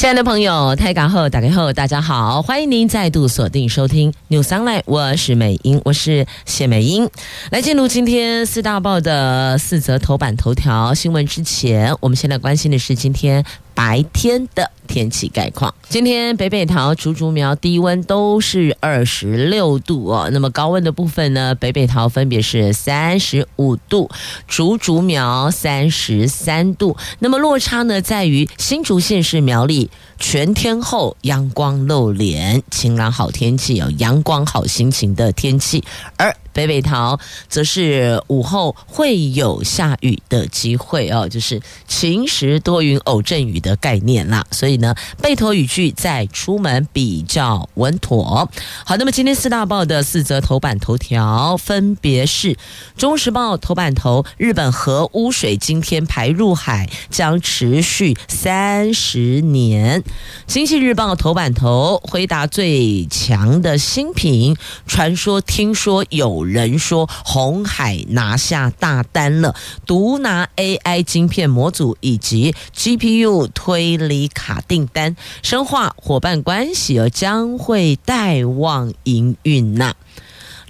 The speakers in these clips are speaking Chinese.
亲爱的朋友，台港后打开后，大家好，欢迎您再度锁定收听 New Sunlight，我是美英，我是谢美英。来进入今天四大报的四则头版头条新闻之前，我们现在关心的是今天白天的天气概况。今天北北桃、竹竹苗低温都是二十六度哦。那么高温的部分呢？北北桃分别是三十五度，竹竹苗三十三度。那么落差呢，在于新竹县是苗栗全天候阳光露脸，晴朗好天气哦，阳光好心情的天气，而。北北桃则是午后会有下雨的机会哦，就是晴时多云偶阵雨的概念啦。所以呢，备妥雨具再出门比较稳妥。好，那么今天四大报的四则头版头条分别是：《中时报》头版头，日本核污水今天排入海将持续三十年；《经济日报》头版头，辉达最强的新品，传说听说有。有人说红海拿下大单了，独拿 AI 晶片模组以及 GPU 推理卡订单，深化伙伴关系而将会带旺营运呐。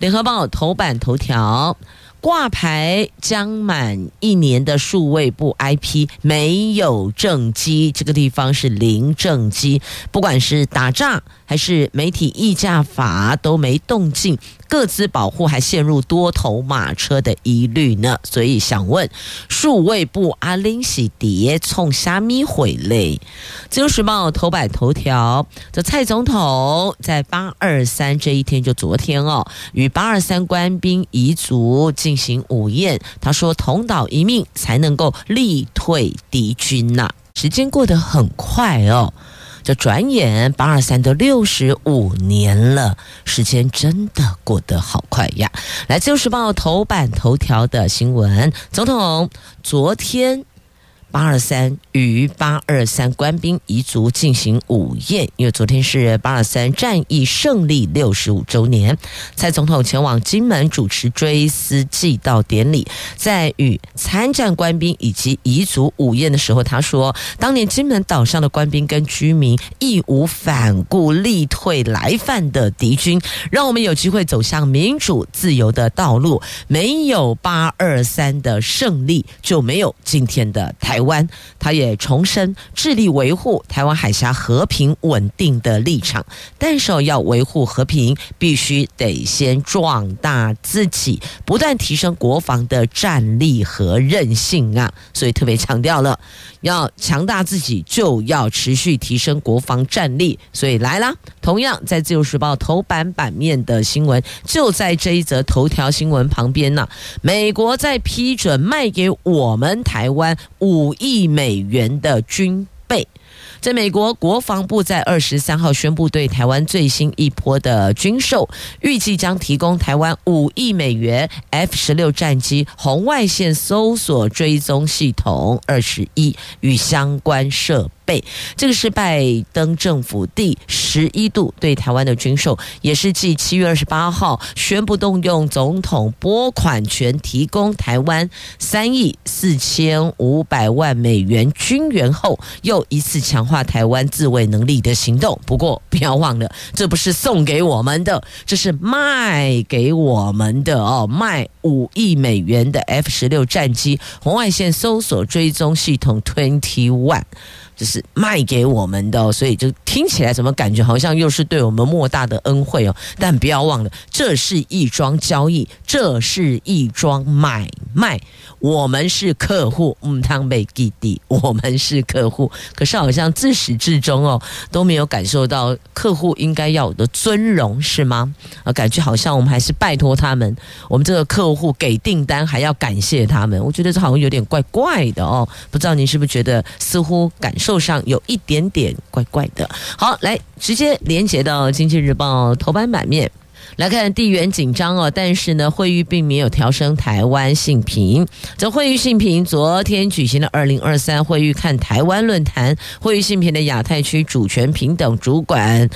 联合报头版头条。挂牌将满一年的数位部 IP 没有正机，这个地方是零正机，不管是打诈还是媒体议价法都没动静，个资保护还陷入多头马车的疑虑呢。所以想问数位部阿玲喜蝶冲虾米回泪？自由时报头版头条，这蔡总统在八二三这一天就昨天哦，与八二三官兵遗族进进行午宴，他说：“同岛一命才能够力退敌军呐。”时间过得很快哦，这转眼八二三都六十五年了，时间真的过得好快呀！来，《自由时报》头版头条的新闻，总统昨天。八二三与八二三官兵彝族进行午宴，因为昨天是八二三战役胜利六十五周年，蔡总统前往金门主持追思祭悼典礼，在与参战官兵以及彝族午宴的时候，他说：“当年金门岛上的官兵跟居民义无反顾力退来犯的敌军，让我们有机会走向民主自由的道路。没有八二三的胜利，就没有今天的台。”台湾，他也重申致力维护台湾海峡和平稳定的立场，但是要维护和平，必须得先壮大自己，不断提升国防的战力和韧性啊！所以特别强调了，要强大自己，就要持续提升国防战力。所以来啦，同样在《自由时报》头版版面的新闻，就在这一则头条新闻旁边呢。美国在批准卖给我们台湾五。五亿美元的军备，在美国国防部在二十三号宣布对台湾最新一波的军售，预计将提供台湾五亿美元 F 十六战机、红外线搜索追踪系统二十一与相关设备。这个是拜登政府第十一度对台湾的军售，也是继七月二十八号宣布动用总统拨款权提供台湾三亿四千五百万美元军援后，又一次强化台湾自卫能力的行动。不过不要忘了，这不是送给我们的，这是卖给我们的哦，卖五亿美元的 F 十六战机红外线搜索追踪系统 Twenty One。就是卖给我们的，所以就听起来怎么感觉好像又是对我们莫大的恩惠哦。但不要忘了，这是一桩交易，这是一桩买卖。我们是客户，嗯，汤被弟弟，我们是客户。可是好像自始至终哦都没有感受到客户应该要有的尊荣，是吗？啊，感觉好像我们还是拜托他们，我们这个客户给订单还要感谢他们。我觉得这好像有点怪怪的哦。不知道您是不是觉得似乎感受上有一点点怪怪的？好，来直接连接到《经济日报》头版版面。来看地缘紧张哦，但是呢，惠誉并没有调升台湾信评。这惠誉信评昨天举行了二零二三惠誉看台湾论坛，惠誉信评的亚太区主权平等主管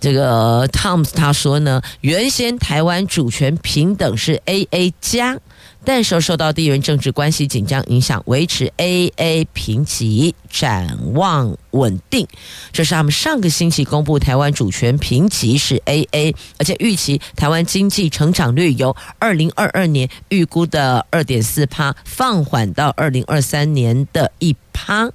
这个 Tom 他说呢，原先台湾主权平等是 AA 加。但受受到地缘政治关系紧张影响，维持 AA 评级，展望稳定。这是他们上个星期公布台湾主权评级是 AA，而且预期台湾经济成长率由二零二二年预估的二点四趴放缓到二零二三年的一趴。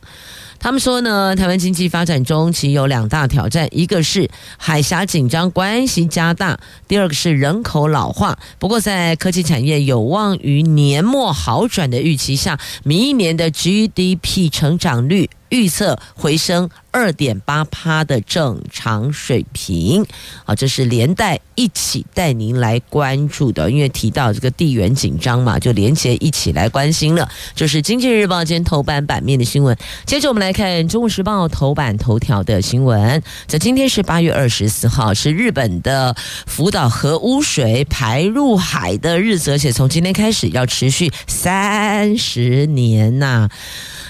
他们说呢，台湾经济发展中其有两大挑战，一个是海峡紧张关系加大，第二个是人口老化。不过，在科技产业有望于年末好转的预期下，明年的 GDP 成长率。预测回升二点八趴的正常水平，好，这是连带一起带您来关注的，因为提到这个地缘紧张嘛，就连接一起来关心了。就是《经济日报》今天头版版面的新闻。接着我们来看《中国时报》头版头条的新闻。在今天是八月二十四号，是日本的福岛核污水排入海的日子，而且从今天开始要持续三十年呐、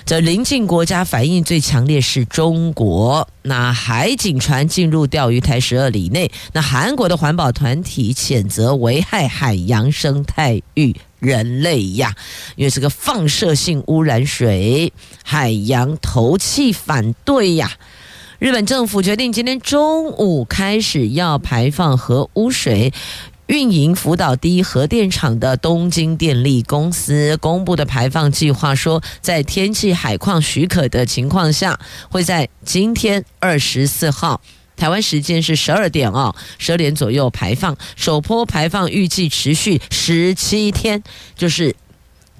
这邻近国家反应最强烈是中国，那海警船进入钓鱼台十二里内，那韩国的环保团体谴责危害海洋生态与人类呀，因为是个放射性污染水，海洋投弃反对呀。日本政府决定今天中午开始要排放核污水。运营福岛第一核电厂的东京电力公司公布的排放计划说，在天气海况许可的情况下，会在今天二十四号台湾时间是十二点哦，十二点左右排放，首波排放预计持续十七天，就是。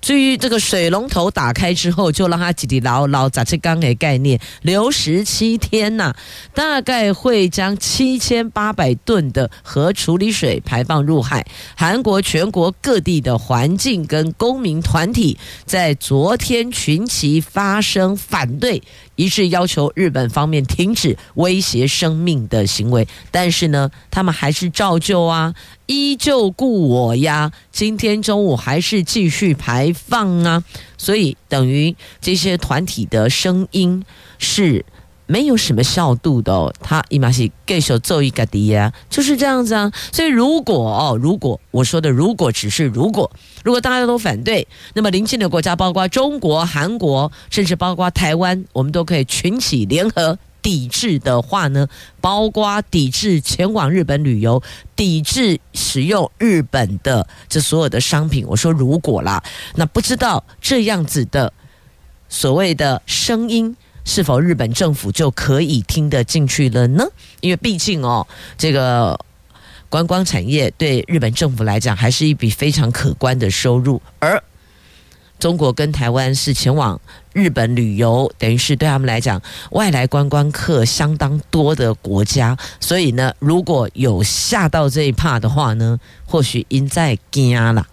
至于这个水龙头打开之后，就让它滴滴捞捞，杂七缸的概念，留十七天呐、大概会将七千八百吨的核处理水排放入海。韩国全国各地的环境跟公民团体在昨天群起发声反对。一致要求日本方面停止威胁生命的行为，但是呢，他们还是照旧啊，依旧故我呀。今天中午还是继续排放啊，所以等于这些团体的声音是。没有什么效度的，他伊玛西给手奏一个的呀，就是这样子啊。所以如果哦，如果我说的如果只是如果，如果大家都反对，那么邻近的国家，包括中国、韩国，甚至包括台湾，我们都可以群起联合抵制的话呢，包括抵制前往日本旅游，抵制使用日本的这所有的商品。我说如果啦，那不知道这样子的所谓的声音。是否日本政府就可以听得进去了呢？因为毕竟哦，这个观光产业对日本政府来讲还是一笔非常可观的收入，而中国跟台湾是前往日本旅游，等于是对他们来讲外来观光客相当多的国家，所以呢，如果有下到这一趴的话呢，或许因在惊了。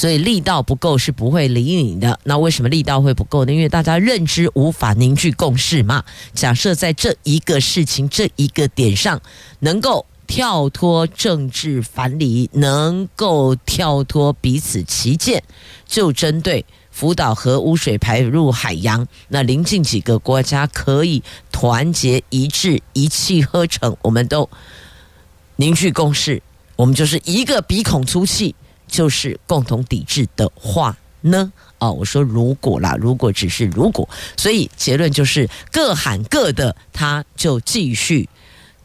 所以力道不够是不会理你的。那为什么力道会不够呢？因为大家认知无法凝聚共识嘛。假设在这一个事情这一个点上，能够跳脱政治藩篱，能够跳脱彼此旗舰，就针对福岛核污水排入海洋，那邻近几个国家可以团结一致，一气呵成，我们都凝聚共识，我们就是一个鼻孔出气。就是共同抵制的话呢？哦，我说如果啦，如果只是如果，所以结论就是各喊各的，他就继续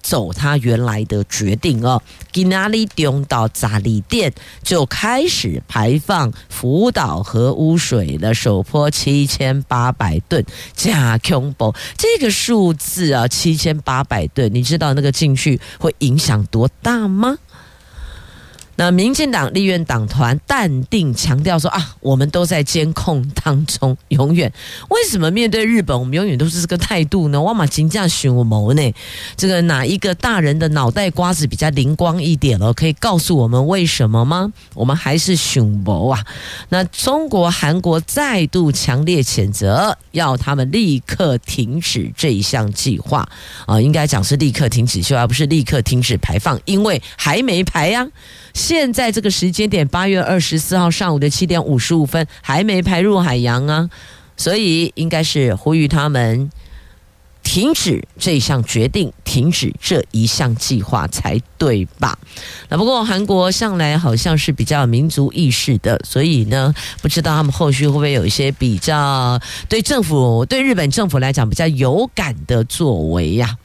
走他原来的决定哦。今哪里丢到杂里店就开始排放福岛核污水的首波七千八百吨，加恐怖这个数字啊，七千八百吨，你知道那个进去会影响多大吗？那民进党立院党团淡定强调说啊，我们都在监控当中，永远。为什么面对日本，我们永远都是这个态度呢？哇马金这样寻我谋呢？这个哪一个大人的脑袋瓜子比较灵光一点了？可以告诉我们为什么吗？我们还是寻谋啊。那中国、韩国再度强烈谴责，要他们立刻停止这一项计划啊，应该讲是立刻停止修，而不是立刻停止排放，因为还没排呀、现在这个时间点，八月二十四号上午的七点五十五分，还没排入海洋啊，所以应该是呼吁他们停止这项决定，停止这一项计划才对吧？那不过韩国向来好像是比较民族意识的，所以呢，不知道他们后续会不会有一些比较对政府、对日本政府来讲比较有感的作为呀、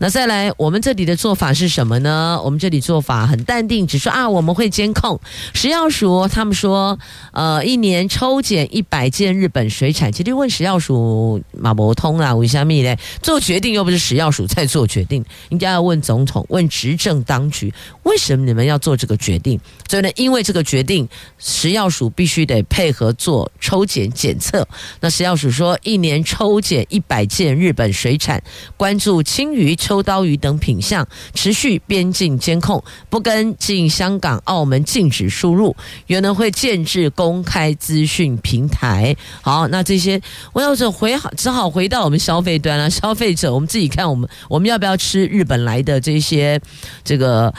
那再来，我们这里的做法是什么呢？我们这里做法很淡定，只说啊，我们会监控食药署。他们说，呃，一年抽检一百件日本水产。其实问食药署马博通啊，为虾米嘞？做决定又不是食药署在做决定，应该要问总统，问执政当局，为什么你们要做这个决定？所以呢，因为这个决定，食药署必须得配合做抽检检测。那食药署说，一年抽检一百件日本水产，关注青鱼。秋刀鱼等品相持续边境监控，不跟进香港、澳门禁止输入，原能会建制公开资讯平台。好，那这些我要是回好，只好回到我们消费端了。消费者，我们自己看，我们我们要不要吃日本来的这些这个？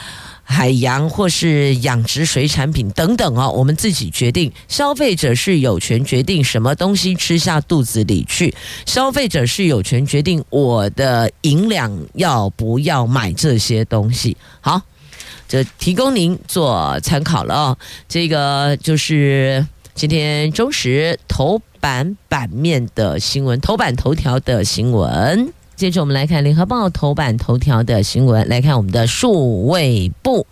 海洋或是养殖水产品等等哦，我们自己决定。消费者是有权决定什么东西吃下肚子里去，消费者是有权决定我的银两要不要买这些东西。好，这提供您做参考了哦。这个就是今天中时头版版面的新闻，头版头条的新闻。接着我们来看联合报头版头条的新闻，来看我们的数位部。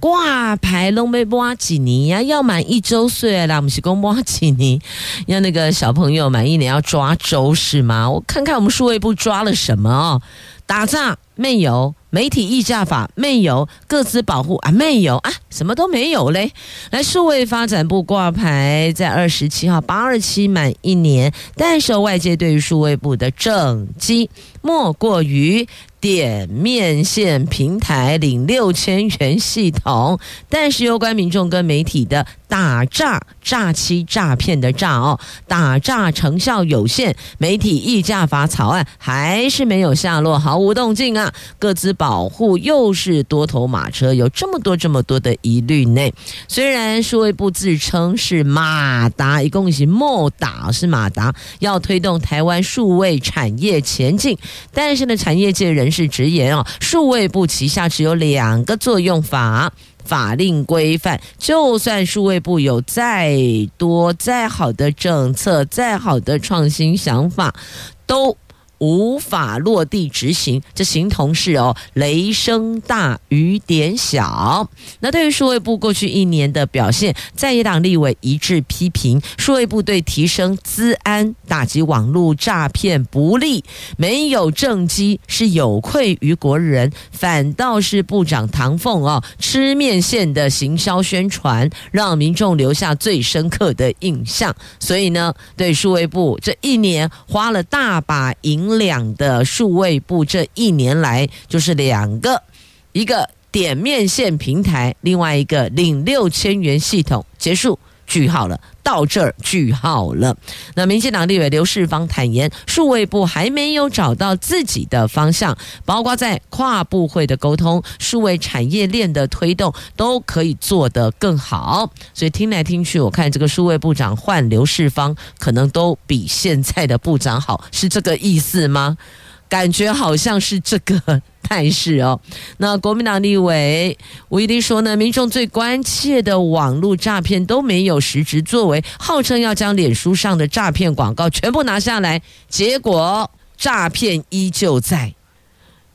挂牌龙贝波几尼呀，要满一周岁啦，我们是公波几尼，要那个小朋友满一年要抓周是吗？我看看我们数位部抓了什么哦，打仗。没有。媒体议价法没有，个资保护啊没有啊，什么都没有嘞。来，数位发展部挂牌在二十七号八二七满一年，但是外界对于数位部的政绩莫过于。点面线平台领六千元系统，但是有关民众跟媒体的打诈、诈欺、诈骗的诈哦，打诈成效有限，媒体议价法草案还是没有下落，毫无动静啊。各自保护又是多头马车，有这么多这么多的疑虑呢。虽然数位部自称是马达，一共是莫打是马达，要推动台湾数位产业前进，但是呢，产业界人士。直言哦，数位部旗下只有两个作用法法令规范，就算数位部有再多再好的政策，再好的创新想法，都。无法落地执行，这形同是哦，雷声大雨点小。那对于数位部过去一年的表现，在野党立委一致批评，数位部对提升资安、打击网络诈骗不利，没有政绩是有愧于国人，反倒是部长唐凤哦吃面线的行销宣传，让民众留下最深刻的印象。所以呢，对数位部这一年花了大把银。两的数位部这一年来就是两个，一个点面线平台，另外一个领六千元系统。结束。句号了，到这儿句号了。那民进党立委刘世芳坦言，数位部还没有找到自己的方向，包括在跨部会的沟通、数位产业链的推动，都可以做得更好。所以听来听去，我看这个数位部长换刘世芳，可能都比现在的部长好，是这个意思吗？感觉好像是这个态势哦。那国民党立委吴怡丁说呢，民众最关切的网络诈骗都没有实质作为，号称要将脸书上的诈骗广告全部拿下来，结果诈骗依旧在。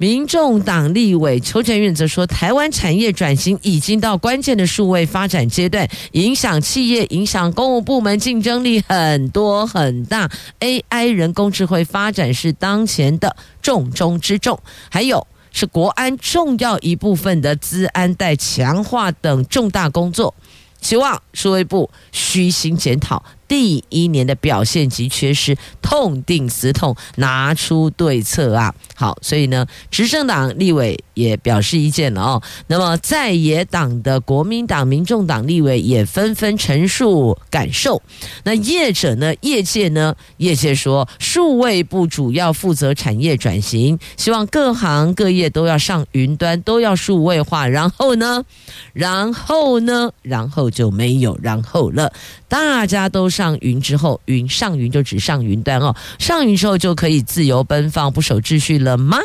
民众党立委邱成远则说，台湾产业转型已经到关键的数位发展阶段，影响企业、影响公务部门竞争力很多很大。AI 人工智慧发展是当前的重中之重，还有是国安重要一部分的资安带强化等重大工作，希望数位部虚心检讨。第一年的表现及缺失，痛定思痛，拿出对策啊！好，所以呢，执政党立委也表示意见了哦。那么在野党的国民党、民众党立委也纷纷陈述感受。那业者呢？业界呢？业界说，数位部主要负责产业转型，希望各行各业都要上云端，都要数位化。然后呢？然后呢？然后就没有然后了。大家都是上云之后，云上云就只上云端哦。上云之后就可以自由奔放、不守秩序了吗？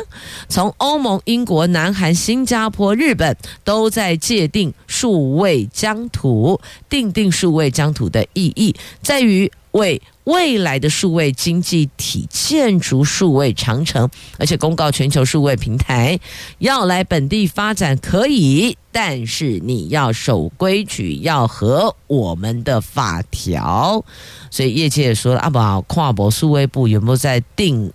从欧盟、英国、南韩、新加坡、日本都在界定数位疆土，定定数位疆土的意义在于为未来的数位经济体建筑数位长城，而且公告全球数位平台要来本地发展可以。但是你要守规矩，要合我们的法条，所以业界也说了，阿宝跨国数位部有没有在定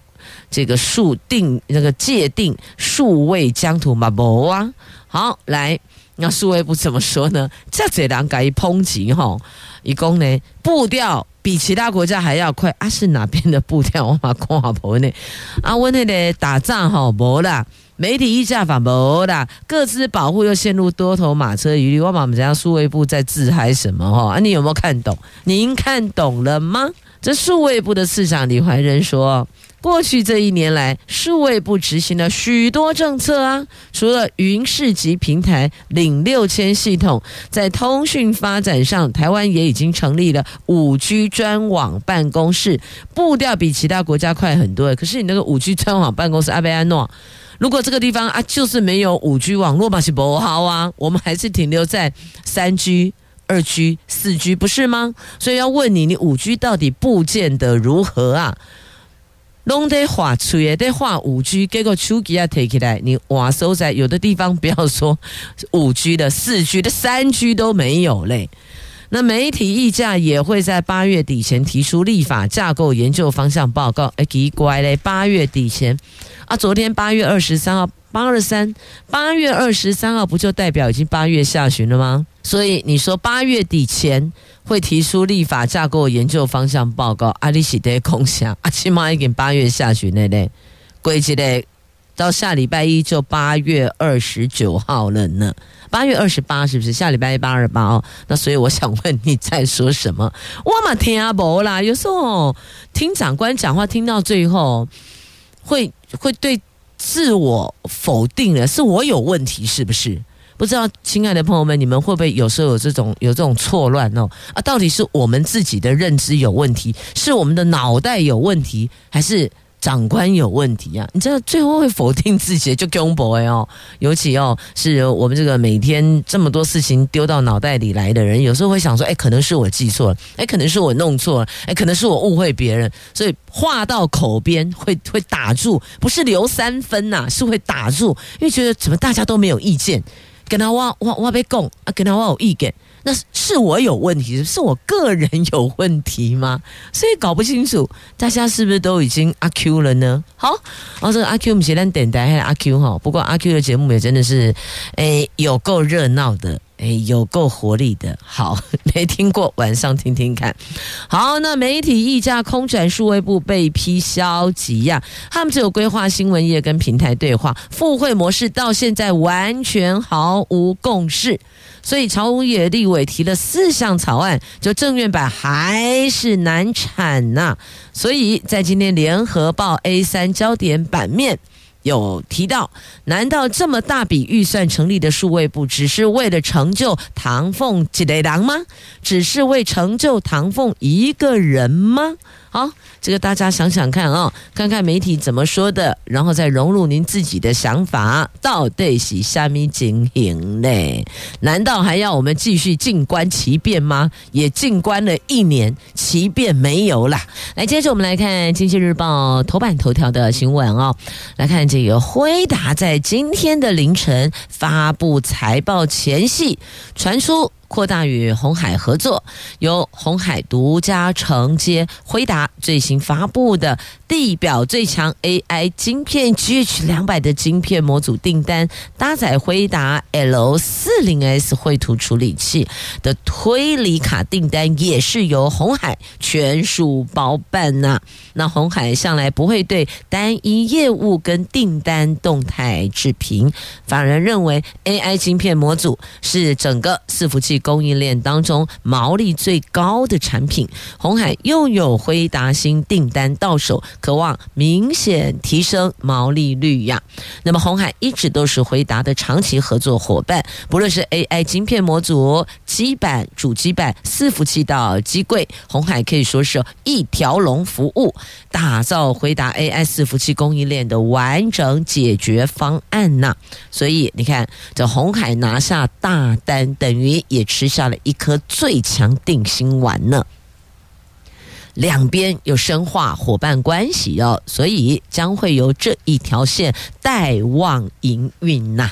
这个数定那个界定数位疆土嘛？不啊，好来，那数位部怎么说呢？这这两改一抨击哈，一共呢步调比其他国家还要快啊？是哪边的步调？我嘛跨国呢？啊，我那个打仗好无啦。媒体议价法无啦，各自保护又陷入多头马车疑虑。我们讲？数位部在自嗨什么？哈啊，你有没有看懂？您看懂了吗？这数位部的次长李怀仁说，过去这一年来，数位部执行了许多政策啊，除了云市集平台、领六千系统，在通讯发展上，台湾也已经成立了五 G 专网办公室，步调比其他国家快很多。可是你那个五 G 专网办公室阿贝安诺。如果这个地方啊，就是没有五 G 网络嘛，是不好啊，我们还是停留在三 G、二 G、四 G，不是吗？所以要问你，你五 G 到底布建的如何啊？拢得画出也得画五 G，结果手机啊提起来，你哇收在有的地方不要说五 G 的，四 G 的，三 G 都没有嘞。那媒体议价也会在八月底前提出立法架构研究方向报告。哎，奇怪嘞，八月底前啊，昨天八月二十三号，八二三，八月二十三号不就代表已经八月下旬了吗？所以你说八月底前会提出立法架构研究方向报告，阿里喜得空想，啊，起码已经八月下旬了嘞，规矩嘞。到下礼拜一就八月二十九号了呢，八月二十八是不是？下礼拜一八二八哦。那所以我想问你在说什么？我嘛听阿伯啦，有时候听长官讲话听到最后，会会对自我否定了，是我有问题是不是？不知道亲爱的朋友们，你们会不会有时候有这种有这种错乱哦？啊，到底是我们自己的认知有问题，是我们的脑袋有问题，还是？长官有问题啊！你知道最后会否定自己就公博哎哦，尤其哦是我们这个每天这么多事情丢到脑袋里来的人，有时候会想说，哎，可能是我记错了，哎，可能是我弄错了，哎，可能是我误会别人，所以话到口边会会打住，不是留三分呐、是会打住，因为觉得怎么大家都没有意见，跟他挖挖挖被供啊，跟他挖有意见。那是我有问题，是我个人有问题吗？所以搞不清楚，大家是不是都已经阿 Q 了呢？好，然后这个阿 Q 我们简单点台还有阿 Q 哈。不过阿 Q 的节目也真的是，诶，有够热闹的，诶，有够活力的。好，没听过，晚上听听看。好，那媒体议价空转数位部被批消极呀，他们只有规划新闻业跟平台对话，复会模式到现在完全毫无共识。所以朝野立委提了四项草案，就政院版还是难产呐。所以在今天联合报 A 三焦点版面有提到，难道这么大笔预算成立的数位部，只是为了成就唐凤几代郎吗？只是为成就唐凤一个人吗？好，这个大家想想看啊、哦，看看媒体怎么说的，然后再融入您自己的想法，到底是虾米情形呢？难道还要我们继续静观其变吗？也静观了一年，其变没有啦。来，接着我们来看《经济日报》头版头条的新闻哦，来看这个辉达在今天的凌晨发布财报前夕传出。扩大与鸿海合作，由鸿海独家承接辉达最新发布的地表最强 AI 晶片 GH 两百的晶片模组订单，搭载辉达 L 四零 S 绘图处理器的推理卡订单，也是由鸿海全数包办呐、那鸿海向来不会对单一业务跟订单动态置评，反而认为 AI 晶片模组是整个伺服器供应链当中毛利最高的产品。鸿海又有辉达新订单到手。渴望明显提升毛利率呀。那么鸿海一直都是辉达的长期合作伙伴，不论是 AI 晶片模组、基板、主机板、伺服器到机柜，鸿海可以说是一条龙服务，打造辉达 AI 伺服器供应链的完整解决方案呐。所以你看，这鸿海拿下大单，等于也吃下了一颗最强定心丸呢。两边有深化伙伴关系哦，所以将会由这一条线带旺营运呐。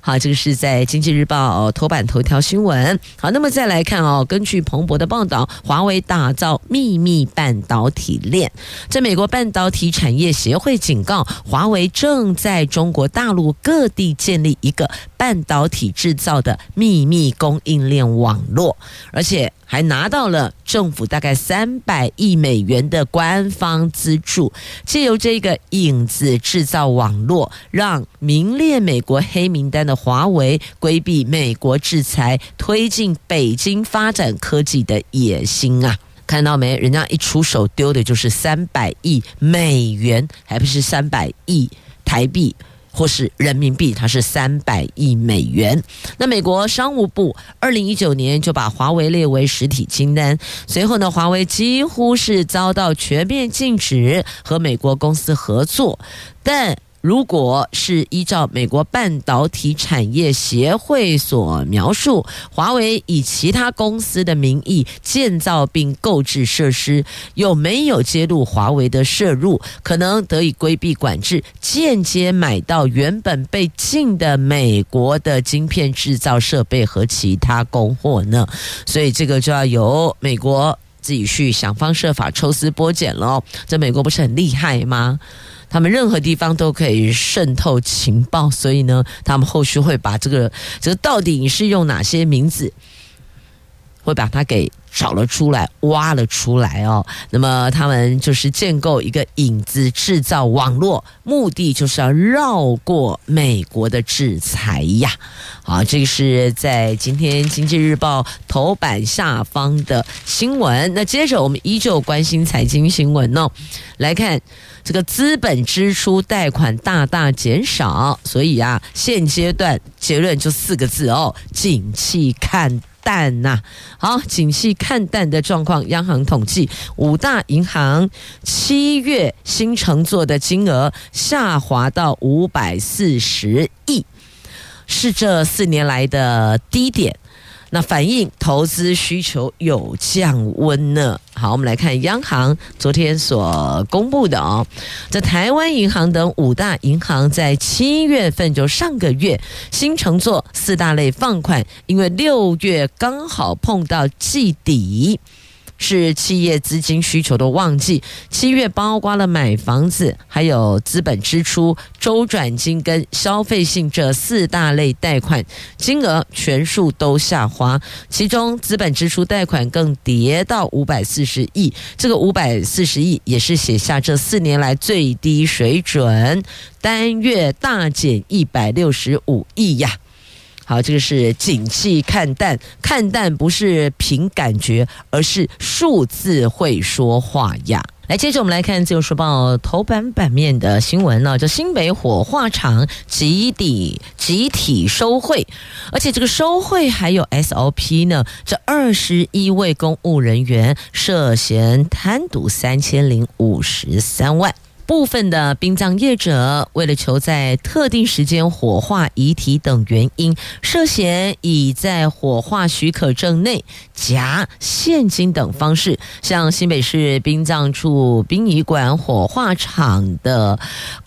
好，这个是在《经济日报》头版头条新闻。好，那么再来看哦，根据彭博的报道，华为打造秘密半导体链。在美国半导体产业协会警告，华为正在中国大陆各地建立一个半导体制造的秘密供应链网络，而且。还拿到了政府大概三百亿美元的官方资助，借由这个影子制造网络，让名列美国黑名单的华为规避美国制裁，推进北京发展科技的野心啊！看到没？人家一出手丢的就是三百亿美元，还不是三百亿台币。或是人民币，它是三百亿美元。那美国商务部二零一九年就把华为列为实体清单，随后呢，华为几乎是遭到全面禁止和美国公司合作，但。如果是依照美国半导体产业协会所描述，华为以其他公司的名义建造并购置设施，有没有揭露华为的摄入，可能得以规避管制，间接买到原本被禁的美国的晶片制造设备和其他供货呢？所以这个就要由美国自己去想方设法抽丝剥茧了。这美国不是很厉害吗？他们任何地方都可以渗透情报，所以呢，他们后续会把这个这个到底你是用哪些名字，会把它给找了出来，挖了出来哦。那么他们就是建构一个影子制造网络，目的就是要绕过美国的制裁呀。好，这个是在今天《经济日报》头版下方的新闻。那接着我们依旧关心财经新闻哦，来看。这个资本支出贷款大大减少，所以啊，现阶段结论就四个字哦，景气看淡呐、好，景气看淡的状况，央行统计，五大银行七月新乘坐的金额下滑到五百四十亿，是这四年来的低点。那反映投资需求有降温呢？好，我们来看央行昨天所公布的哦，在台湾银行等五大银行在七月份，就上个月新乘坐四大类放款，因为六月刚好碰到季底。是企业资金需求的旺季，七月包括了买房子，还有资本支出、周转金跟消费性这四大类贷款金额全数都下滑，其中资本支出贷款更跌到五百四十亿，这个五百四十亿也是写下这四年来最低水准，单月大减一百六十五亿呀。好，这个是景气看淡，看淡不是凭感觉，而是数字会说话呀。来，接着我们来看《自由时报》头版版面的新闻呢，叫新北火化厂集体集体收贿，而且这个收贿还有 SOP 呢，这二十一位公务人员涉嫌贪渎三千零五十三万。部分的殡葬业者为了求在特定时间火化遗体等原因，涉嫌以在火化许可证内夹现金等方式，向新北市殡葬处殡仪馆火化场的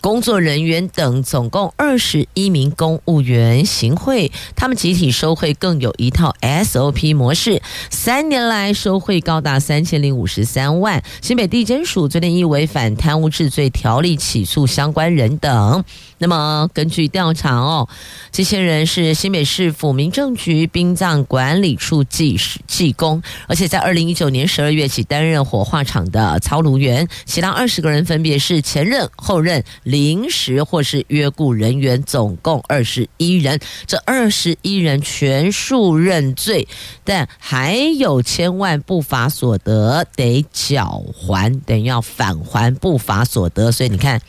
工作人员等总共二十一名公务员行贿，他们集体收贿更有一套 SOP 模式，三年来收贿高达三千零五十三万。新北地检署昨天以违反贪污治罪条例起诉相关人等。那么根据调查哦，这些人是新北市府民政局殡葬管理处技师技工，而且在二零一九年十二月起担任火化场的操炉员，其他二十个人分别是前任、后任、临时或是约雇人员，总共二十一人。这二十一人全数认罪，但还有千万不法所得得缴还，等于要返还不法所得。所以你看。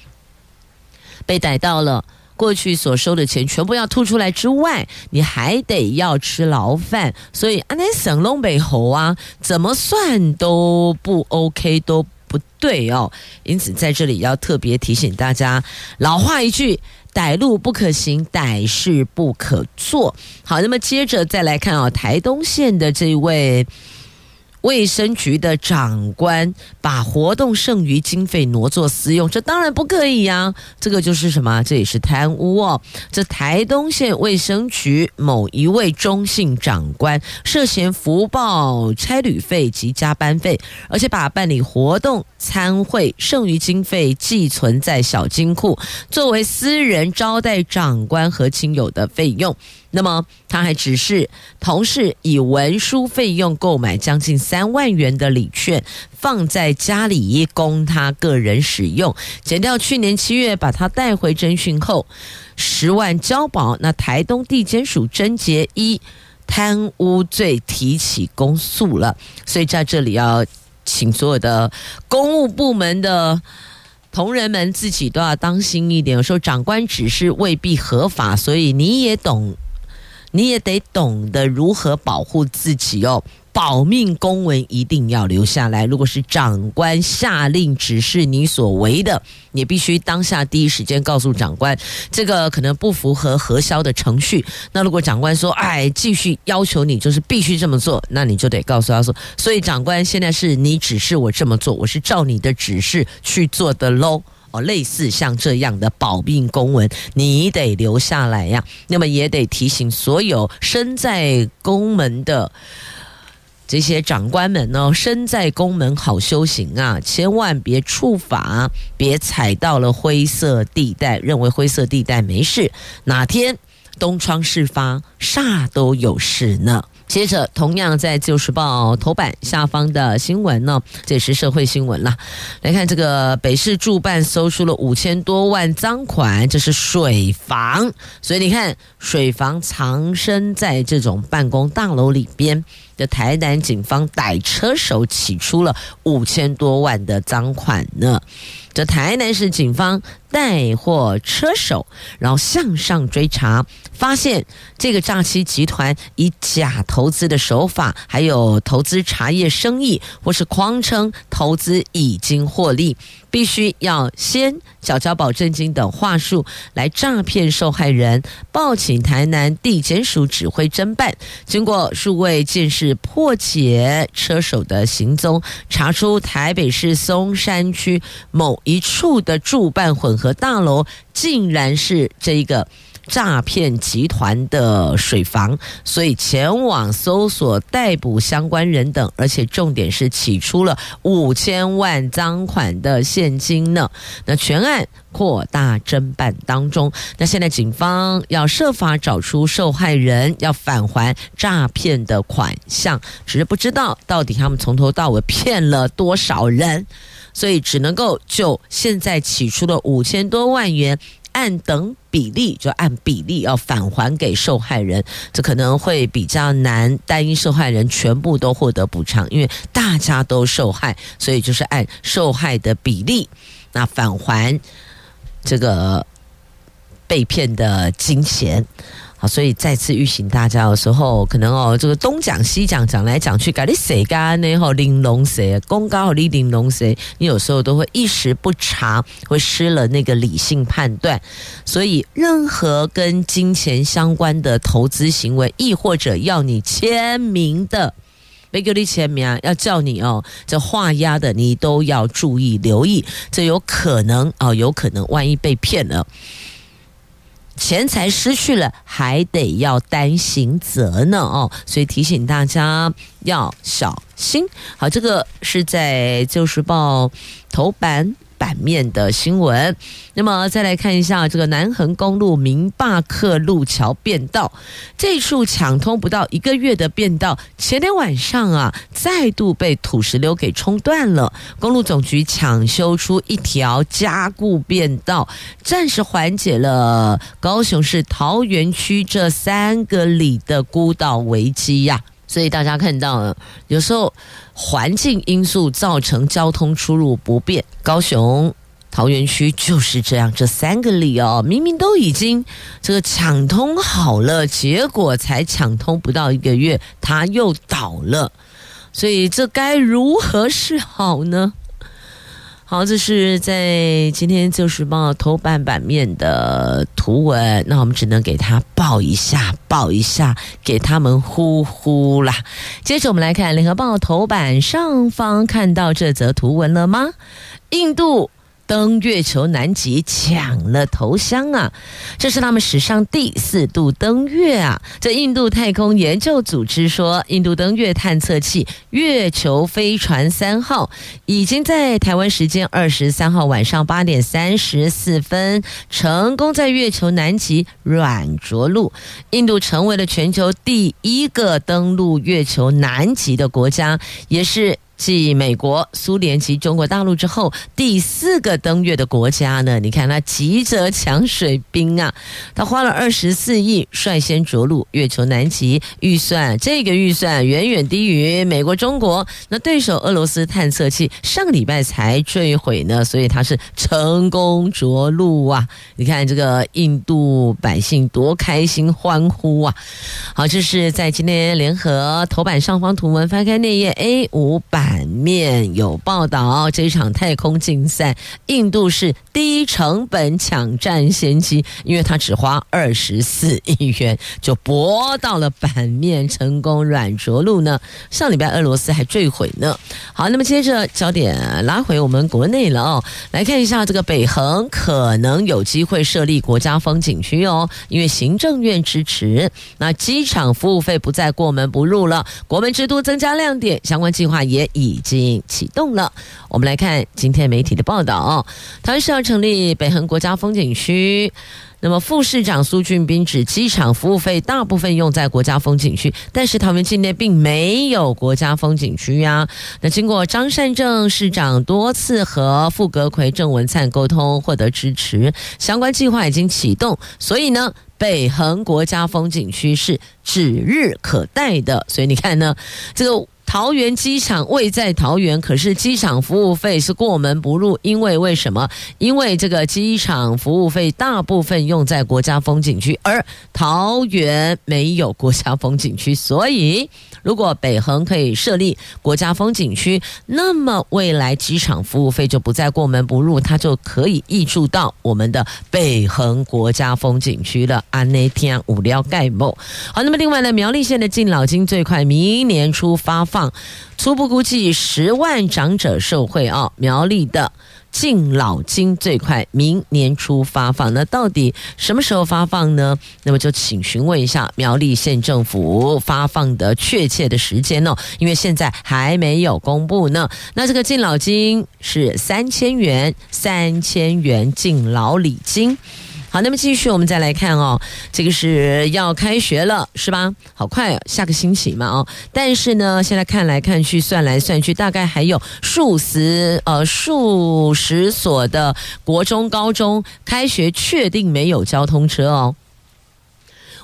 被逮到了，过去所收的钱全部要吐出来之外，你还得要吃牢饭，所以安内省东北猴啊，怎么算都不 OK，都不对哦。因此在这里要特别提醒大家，老话一句，歹路不可行，歹事不可做。好，那么接着再来看啊、哦，台东县的这位。卫生局的长官把活动剩余经费挪作私用，这当然不可以呀、这个就是什么？这也是贪污哦！这台东县卫生局某一位中姓长官涉嫌福报差旅费及加班费，而且把办理活动参会剩余经费寄存在小金库，作为私人招待长官和亲友的费用。那么他还指示同事以文书费用购买将近三万元的礼券，放在家里供他个人使用。减掉去年七月把他带回侦讯后，十万交保。那台东地检署侦结一贪污罪提起公诉了。所以在这里要请所有的公务部门的同仁们自己都要当心一点。有时候长官指示未必合法，所以你也懂。你也得懂得如何保护自己哦，保命公文一定要留下来。如果是长官下令指示你所为的，你必须当下第一时间告诉长官，这个可能不符合核销的程序。那如果长官说，哎，继续要求你就是必须这么做，那你就得告诉他说，所以长官现在是你指示我这么做，我是照你的指示去做的喽。哦，类似像这样的保命公文，你得留下来呀。那么也得提醒所有身在宫门的这些长官们呢，身在宫门好修行啊，千万别触法，别踩到了灰色地带，认为灰色地带没事，哪天东窗事发，煞都有事呢。接着，同样在《自由时报》头版下方的新闻呢，这也是社会新闻啦。来看这个北市驻办搜出了五千多万赃款，这是水房，所以你看，水房藏身在这种办公大楼里边的台南警方逮车手，起出了五千多万的赃款呢。这台南市警方带获车手，然后向上追查，发现这个诈欺集团以假投资的手法，还有投资茶叶生意，或是谎称投资已经获利，必须要先缴交保证金等话术来诈骗受害人，报请台南地检署指挥侦办。经过数位鉴识破解车手的行踪，查出台北市松山区某。一处的住办混合大楼，竟然是这一个诈骗集团的水房，所以前往搜索逮捕相关人等，而且重点是起出了五千万赃款的现金呢。那全案扩大侦办当中，那现在警方要设法找出受害人，要返还诈骗的款项，只是不知道到底他们从头到尾骗了多少人。所以只能够就现在起出的五千多万元，按等比例就按比例要返还给受害人，这可能会比较难，单一受害人全部都获得补偿，因为大家都受害，所以就是按受害的比例，那返还这个被骗的金钱。好，所以再次预醒大家，的时候可能哦，这个东讲西讲，讲来讲去，搞你谁干呢？吼，玲珑谁？公告你玲珑谁？你有时候都会一时不察，会失了那个理性判断。所以，任何跟金钱相关的投资行为，亦或者要你签名的，没给你签名啊，要叫你哦，这画押的，你都要注意留意，这有可能哦，有可能万一被骗了。钱财失去了，还得要担刑责呢哦，所以提醒大家要小心。好，这个是在《旧时报》头版。版面的新闻，那么再来看一下这个南横公路明坝克路桥变道，这处抢通不到一个月的变道，前天晚上啊再度被土石流给冲断了。公路总局抢修出一条加固变道，暂时缓解了高雄市桃园区这三个里的孤岛危机呀、所以大家看到了，有时候环境因素造成交通出入不便。高雄桃园区就是这样，这三个里哦，明明都已经这个抢通好了，结果才抢通不到一个月，它又倒了。所以这该如何是好呢？好，这是在今天《旧时报》头版版面的图文，那我们只能给他报一下，报一下，给他们呼呼啦。接着我们来看《联合报》头版上方，看到这则图文了吗？印度。登月球南极抢了头香啊！这是他们史上第四度登月啊！这印度太空研究组织说，印度登月探测器月球飞船三号已经在台湾时间二十三号晚上八点三十四分成功在月球南极软着陆。印度成为了全球第一个登陆月球南极的国家，也是。继美国、苏联及中国大陆之后，第四个登月的国家呢？你看他急着抢水兵啊！他花了二十四亿率先着陆月球南极，预算这个预算远远低于美国、中国。那对手俄罗斯探测器上个礼拜才坠毁呢，所以他是成功着陆啊！你看这个印度百姓多开心欢呼啊！好，这是在今天联合头版上方图文翻开内页 A 五百。版面有报道，这场太空竞赛，印度是低成本抢占先机，因为他只花二十四亿元就博到了版面，成功软着陆呢。上礼拜俄罗斯还坠毁呢。好，那么接着焦点拉回我们国内了哦，来看一下这个北横可能有机会设立国家风景区哦，因为行政院支持，那机场服务费不再过门不入了，国门之都增加亮点，相关计划也已已经启动了。我们来看今天媒体的报道，台湾是要成立北横国家风景区。那么副市长苏俊斌指，机场服务费大部分用在国家风景区，但是桃园境内并没有国家风景区呀。那经过张善政市长多次和傅格奎、郑文灿沟通，获得支持，相关计划已经启动。所以呢，北横国家风景区是指日可待的。所以你看呢，这个。桃园机场位在桃园，可是机场服务费是过门不入，因为为什么？因为这个机场服务费大部分用在国家风景区，而桃园没有国家风景区，所以如果北横可以设立国家风景区，那么未来机场服务费就不再过门不入，它就可以挹注到我们的北横国家风景区了。安内天无聊盖某。好，那么另外呢，苗栗县的敬老金最快明年初发放。初步估计十万长者受惠哦，苗栗的敬老金最快明年初发放，那到底什么时候发放呢？那么就请询问一下苗栗县政府发放的确切的时间哦，因为现在还没有公布呢。那这个敬老金是三千元，三千元敬老礼金。好，那么继续，我们再来看哦，这个是要开学了，是吧？好快，啊下个星期嘛，哦。但是呢，现在看来看去，算来算去，大概还有数十呃数十所的国中、高中开学确定没有交通车哦。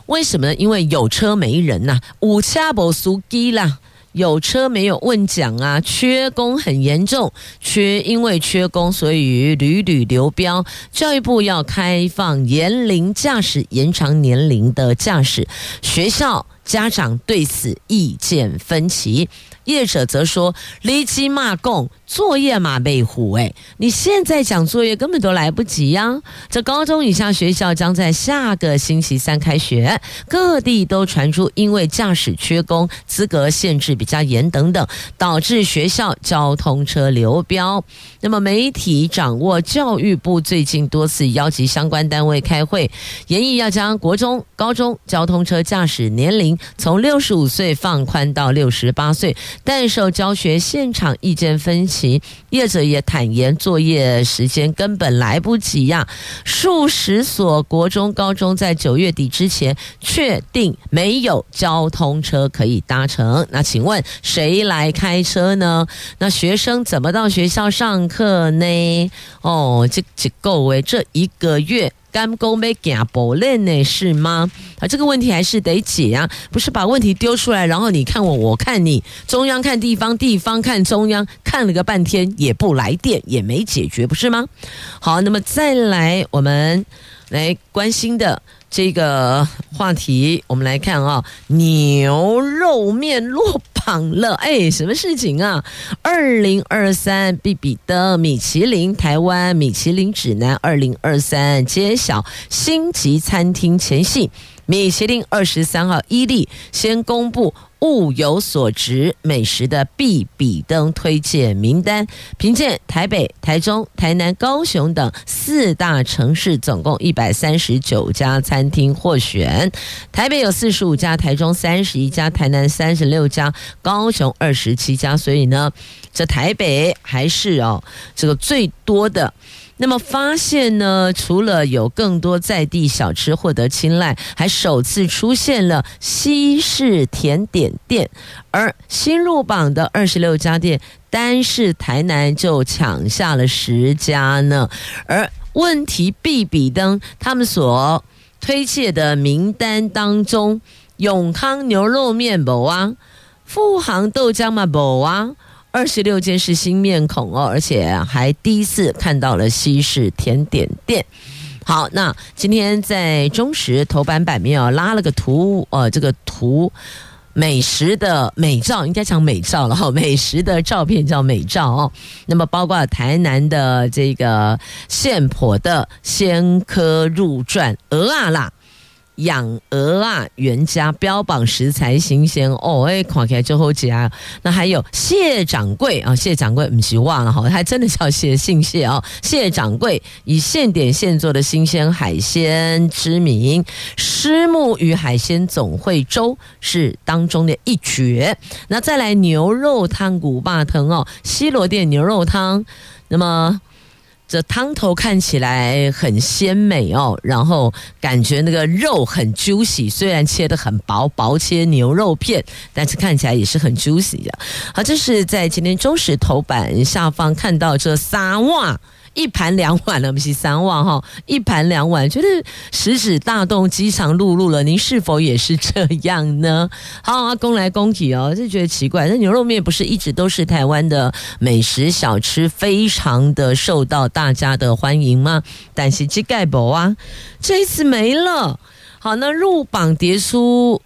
为什么呢？因为有车没人呐，五掐不苏机啦。有车没有问奖啊，缺工很严重，缺因为缺工，所以屡屡流标。教育部要开放年龄驾驶，延长年龄的驾驶，学校家长对此意见分歧。业者则说：“离奇骂供作业嘛被唬哎，你现在讲作业根本都来不及呀、这高中以下学校将在下个星期三开学，各地都传出因为驾驶缺工、资格限制比较严等等，导致学校交通车流标。那么媒体掌握教育部最近多次邀集相关单位开会，研议要将国中、高中交通车驾驶年龄从六十五岁放宽到六十八岁。”但受教学现场意见分歧，业者也坦言作业时间根本来不及呀。数十所国中、高中在九月底之前确定没有交通车可以搭乘，那请问谁来开车呢？那学生怎么到学校上课呢？哦，这这够诶，这一个月。干工没给不练呢是吗？啊，这个问题还是得解啊，不是把问题丢出来，然后你看我，我看你，中央看地方，地方看中央，看了个半天也不来电，也没解决，不是吗？好，那么再来我们来关心的。这个话题，我们来看啊，牛肉面落榜了，哎，什么事情啊？二零二三比比登米其林台湾米其林指南二零二三揭晓星级餐厅前夕，米其林二十三号伊利先公布。物有所值美食的必比登推荐名单，凭借台北、台中、台南、高雄等四大城市，总共一百三十九家餐厅获选。台北有四十五家，台中三十一家，台南三十六家，高雄二十七家。所以呢，这台北还是哦这个最多的。那么发现呢，除了有更多在地小吃获得青睐，还首次出现了西式甜点店，而新入榜的二十六家店，单是台南就抢下了十家呢。而问题必比登他们所推荐的名单当中，永康牛肉面没啊，富航豆浆嘛没啊。二十六间是新面孔哦，而且还第一次看到了西式甜点店。好，那今天在中时头版版面哦，拉了个图，呃，这个图美食的美照，应该讲美照了哈，美食的照片叫美照哦。那么包括台南的这个现婆的鲜科入传蚵仔啦。养鹅啊，原家标榜食材新鲜哦，哎，看起来就好吃啊。那还有谢掌柜啊，谢掌柜不是忘了哈，还真的叫谢，姓谢哦。谢掌柜以现点现做的新鲜海鲜知名，虱目鱼海鲜总会粥是当中的一绝。那再来牛肉汤古巴藤哦，西螺店牛肉汤，那么。这汤头看起来很鲜美哦，然后感觉那个肉很 juicy，虽然切得很薄，薄切牛肉片，但是看起来也是很 juicy 的。好，这是在今天中时头版下方看到这三碗。一盘两碗了，不是三碗哈，一盘两碗，觉得食指大动，饥肠辘辘了。您是否也是这样呢？好，啊，公来公去哦，就觉得奇怪。那牛肉面不是一直都是台湾的美食小吃，非常的受到大家的欢迎吗？但是这盖博啊，这一次没了。好，那入榜迭出，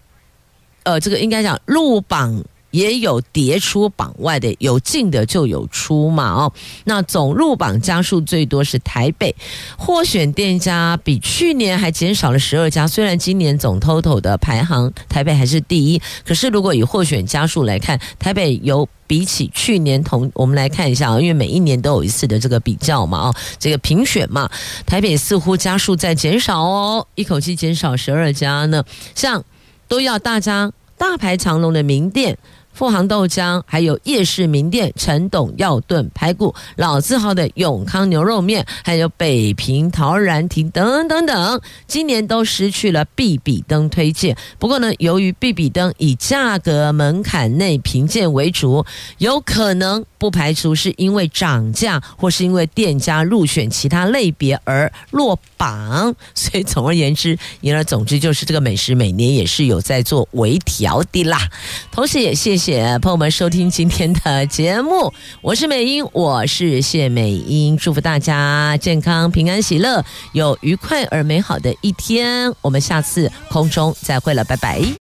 呃，这个应该讲入榜。也有跌出榜外的，有进的就有出嘛哦。那总入榜家数最多是台北，获选店家比去年还减少了十二家。虽然今年总 total 的排行台北还是第一，可是如果以获选家数来看，台北有比起去年同，我们来看一下啊，因为每一年都有一次的这个比较嘛哦，这个评选嘛，台北似乎家数在减少哦，一口气减少十二家呢。像都要大家大排长龙的名店。富航豆浆，还有夜市名店陈董药炖排骨，老字号的永康牛肉面，还有北平陶然亭等等等，今年都失去了必比登推荐。不过呢，由于必比登以价格门槛内评鉴为主，有可能不排除是因为涨价或是因为店家入选其他类别而落榜。所以总而言之，言而总之就是这个美食每年也是有在做微调的啦。同时也谢谢朋友们收听今天的节目，我是美英，我是谢美英，祝福大家健康、平安、喜乐，有愉快而美好的一天。我们下次空中再会了，拜拜。